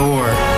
four,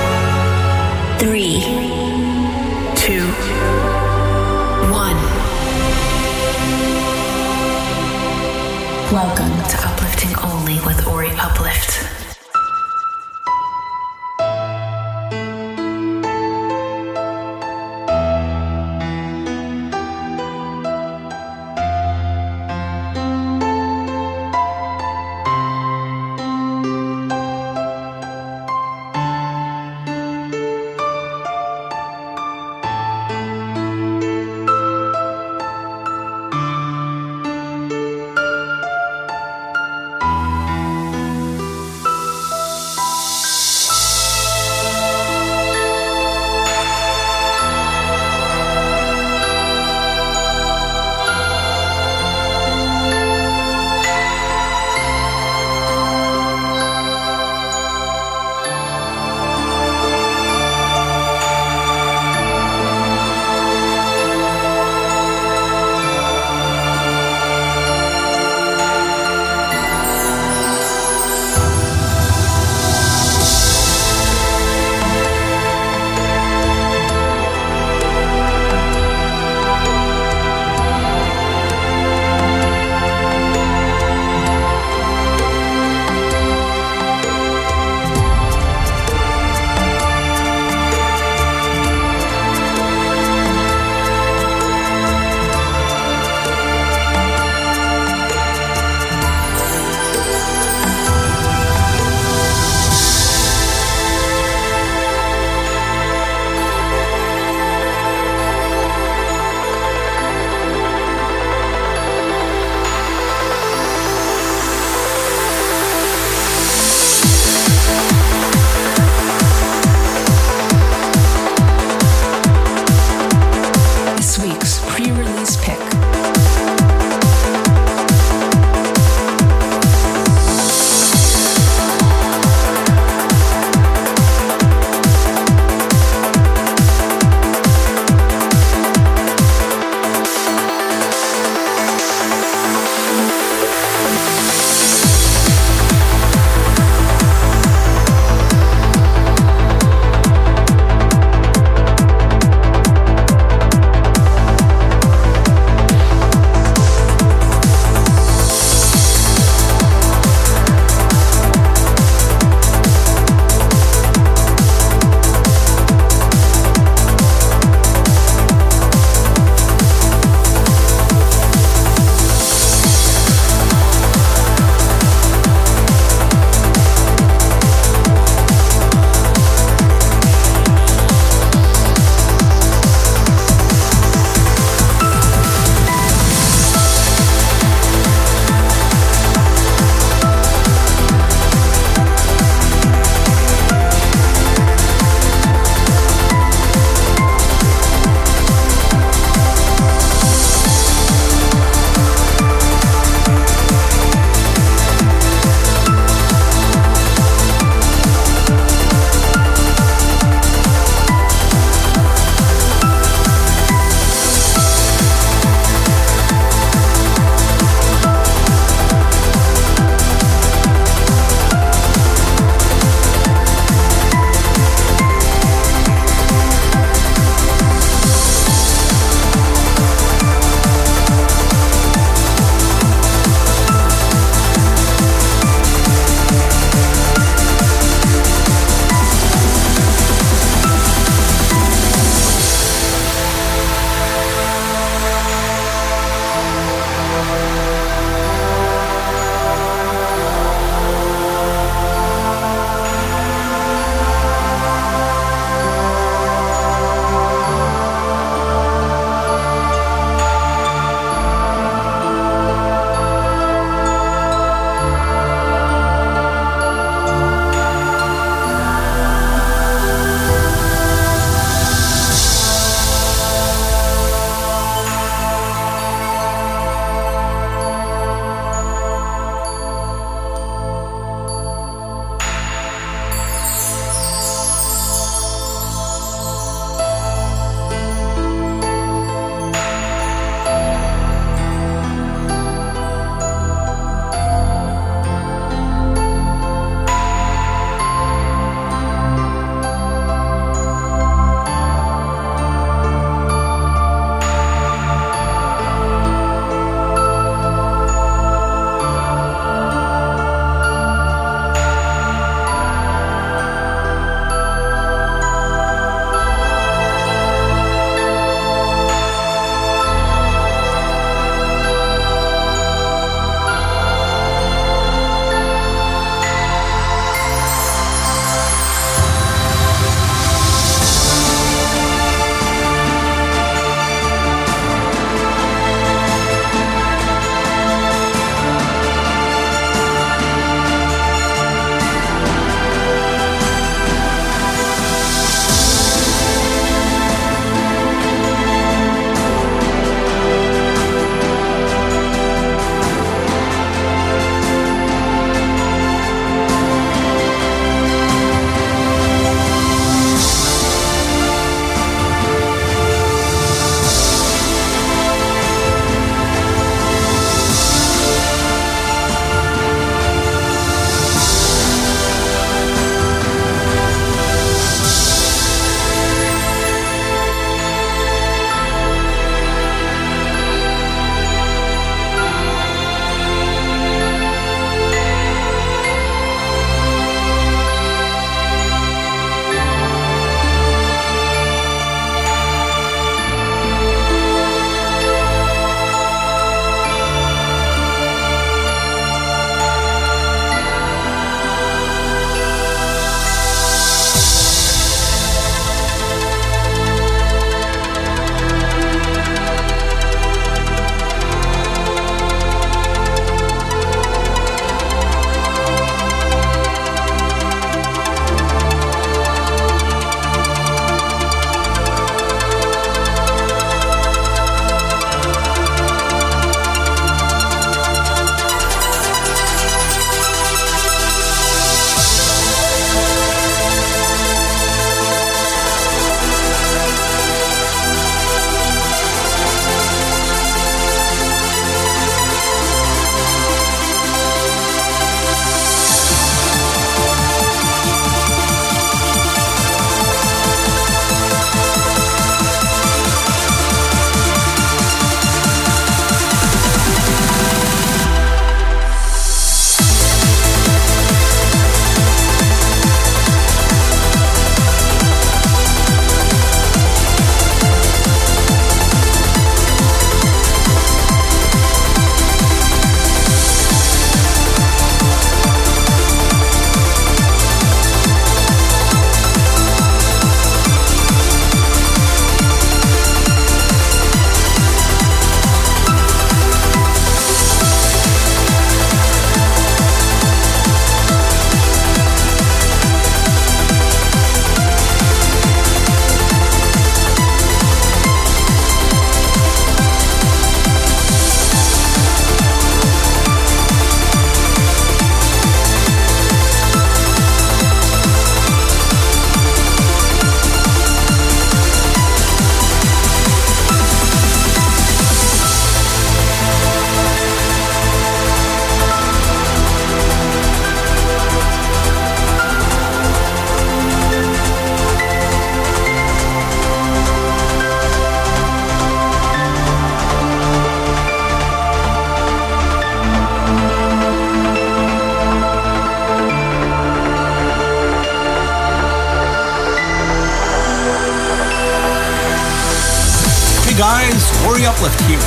Ori Uplift here.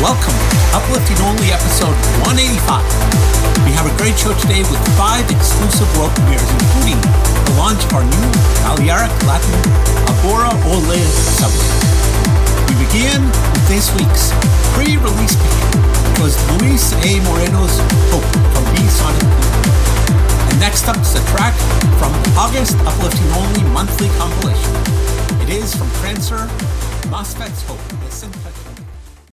Welcome to Uplifting Only episode 185. We have a great show today with five exclusive world premieres, including the launch of our new Balearic Latin Abora Ole subway. We begin with this week's pre-release pick, which was Luis A. Moreno's Hope from B Sonic And next up is a track from August Uplifting Only monthly compilation. It is from Prancer, MOSFET's Hope. Listen,